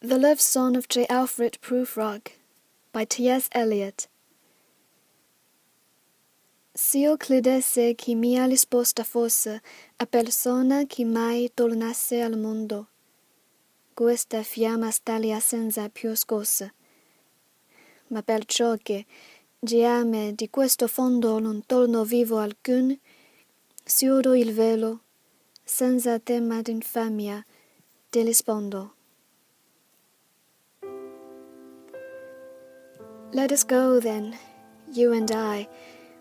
The Love Song of J. Alfred Prufrock by T.S. Eliot. Se io credesse che mia risposta fosse a persona che mai tornasse al mondo, questa fiamma staria senza più scossa. Ma perciò che già me di questo fondo non torno vivo alcun, chiudo il velo, senza tema d'infamia, ti rispondo. Let us go, then, you and I,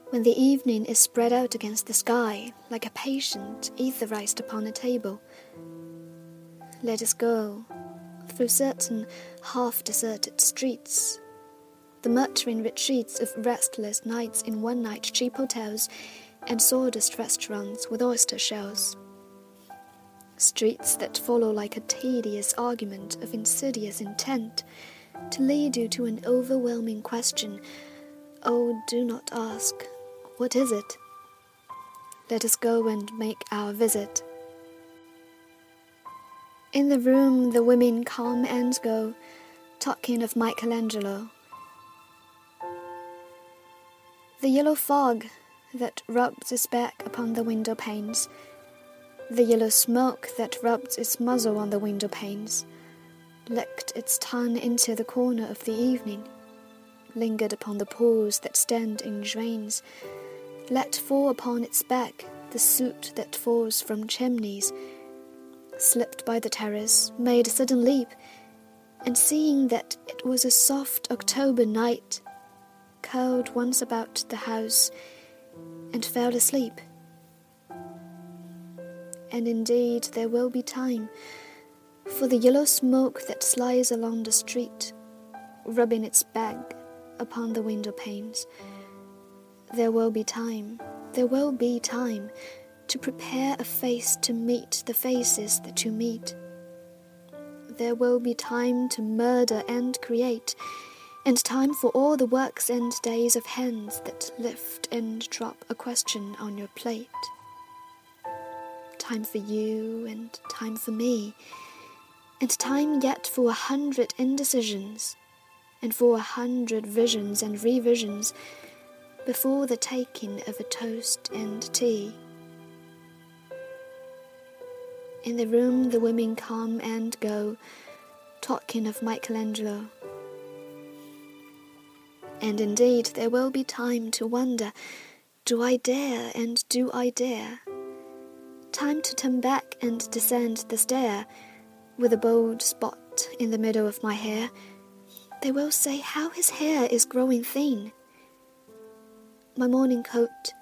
when the evening is spread out against the sky like a patient etherized upon a table. Let us go through certain half deserted streets, the muttering retreats of restless nights in one night cheap hotels and sawdust restaurants with oyster shells. Streets that follow like a tedious argument of insidious intent to lead you to an overwhelming question. Oh, do not ask, what is it? Let us go and make our visit. In the room, the women come and go, talking of Michelangelo. The yellow fog that rubs its back upon the window panes, the yellow smoke that rubs its muzzle on the window panes licked its tongue into the corner of the evening, lingered upon the pools that stand in drains, let fall upon its back the soot that falls from chimneys, slipped by the terrace, made a sudden leap, and seeing that it was a soft October night, curled once about the house and fell asleep. And indeed there will be time for the yellow smoke that slides along the street, rubbing its bag upon the window panes. There will be time, there will be time to prepare a face to meet the faces that you meet. There will be time to murder and create, and time for all the works and days of hands that lift and drop a question on your plate. Time for you and time for me and time yet for a hundred indecisions, and for a hundred visions and revisions before the taking of a toast and tea. In the room, the women come and go, talking of Michelangelo. And indeed, there will be time to wonder do I dare and do I dare? Time to turn back and descend the stair with a bold spot in the middle of my hair, they will say how his hair is growing thin. My morning coat,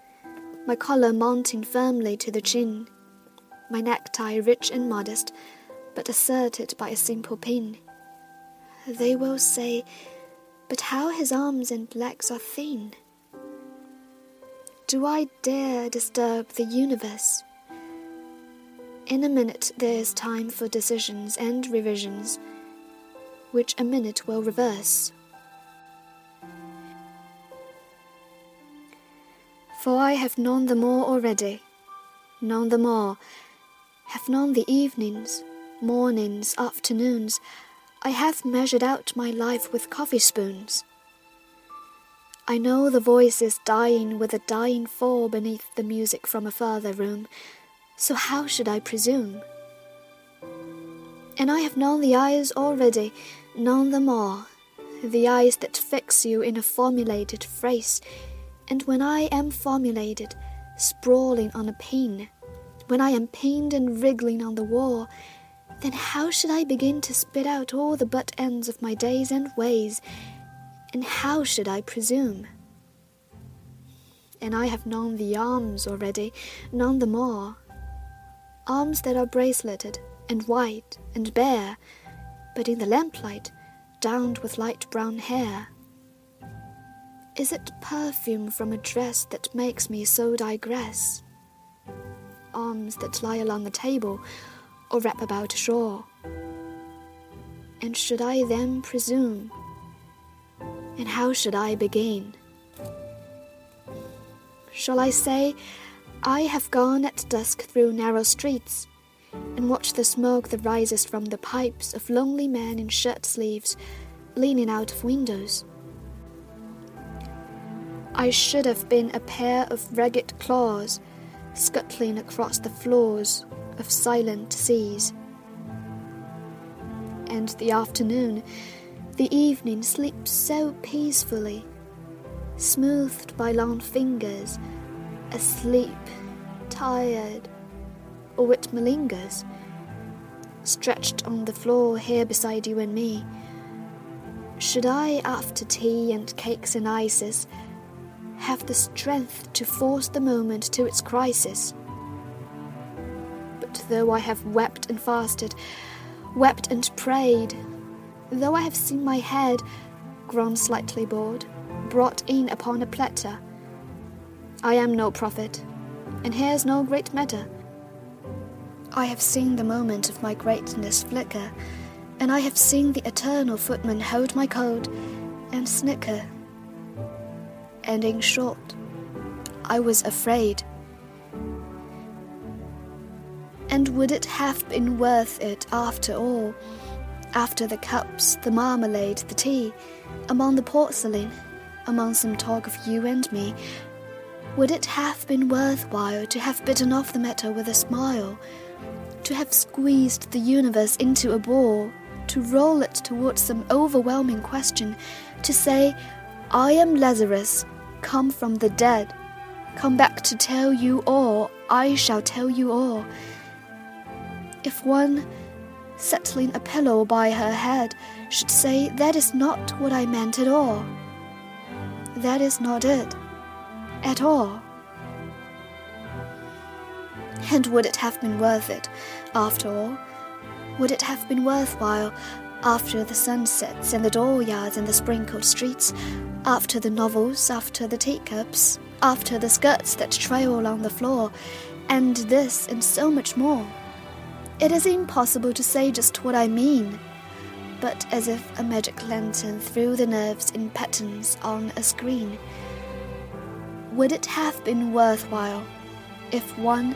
my collar mounting firmly to the chin, my necktie rich and modest, but asserted by a simple pin. They will say, but how his arms and legs are thin. Do I dare disturb the universe? In a minute there is time for decisions and revisions, which a minute will reverse. For I have known them all already, known them all, have known the evenings, mornings, afternoons. I have measured out my life with coffee spoons. I know the voices dying with a dying fall beneath the music from a further room so how should I presume? And I have known the eyes already, known them all, the eyes that fix you in a formulated phrase, and when I am formulated, sprawling on a pin, when I am pinned and wriggling on the wall, then how should I begin to spit out all the butt ends of my days and ways, and how should I presume? And I have known the arms already, known them all arms that are braceleted and white and bare, but in the lamplight, downed with light brown hair. Is it perfume from a dress that makes me so digress? Arms that lie along a table or wrap about a shawl. And should I then presume? And how should I begin? Shall I say, I have gone at dusk through narrow streets, and watched the smoke that rises from the pipes of lonely men in shirt sleeves leaning out of windows. I should have been a pair of ragged claws scuttling across the floors of silent seas. And the afternoon, the evening sleeps so peacefully, smoothed by long fingers, asleep, tired, or it malingers, stretched on the floor here beside you and me. Should I, after tea and cakes and ices, have the strength to force the moment to its crisis? But though I have wept and fasted, wept and prayed, though I have seen my head, grown slightly bored, brought in upon a platter, I am no prophet, and here's no great matter. I have seen the moment of my greatness flicker, and I have seen the eternal footman hold my coat and snicker. And in short, I was afraid. And would it have been worth it after all? After the cups, the marmalade, the tea, among the porcelain, among some talk of you and me, would it have been worthwhile to have bitten off the matter with a smile, to have squeezed the universe into a ball, to roll it towards some overwhelming question, to say, I am Lazarus, come from the dead, come back to tell you all, I shall tell you all? If one, settling a pillow by her head, should say, That is not what I meant at all. That is not it. At all. And would it have been worth it, after all? Would it have been worthwhile, after the sunsets and the dooryards and the sprinkled streets, after the novels, after the teacups, after the skirts that trail along the floor, and this and so much more? It is impossible to say just what I mean, but as if a magic lantern threw the nerves in patterns on a screen. Would it have been worthwhile if one,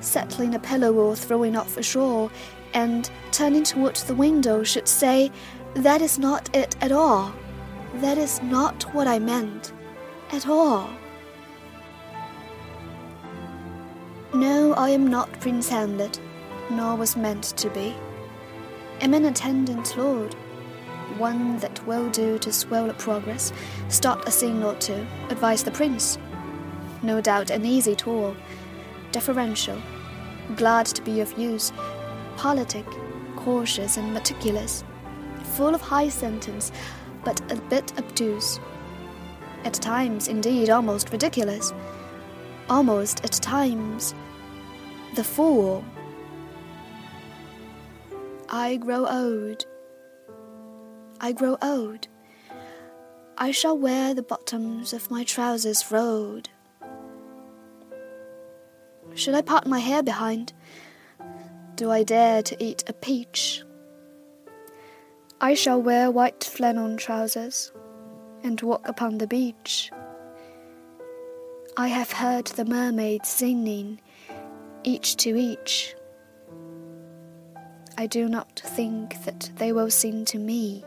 settling a pillow or throwing off a shawl, and turning towards the window, should say, That is not it at all. That is not what I meant at all. No, I am not Prince Hamlet nor was meant to be. Am an attendant lord, one that will do to swell up progress, start a scene or two, advise the prince. No doubt an easy tool, deferential, glad to be of use, politic, cautious and meticulous, full of high sentence, but a bit obtuse. At times, indeed, almost ridiculous. Almost at times, the fool. I grow old. I grow old. I shall wear the bottoms of my trousers rolled. Should I part my hair behind? Do I dare to eat a peach? I shall wear white flannel trousers and walk upon the beach. I have heard the mermaids singing, each to each. I do not think that they will sing to me.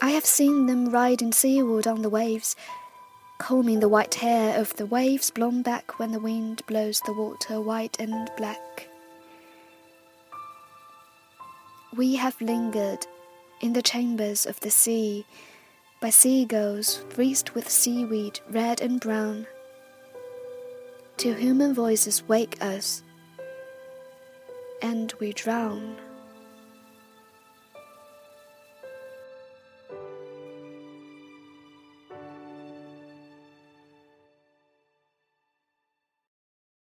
I have seen them riding seaward on the waves, combing the white hair of the waves blown back when the wind blows the water white and black. We have lingered in the chambers of the sea by seagulls wreathed with seaweed red and brown, till human voices wake us and we drown.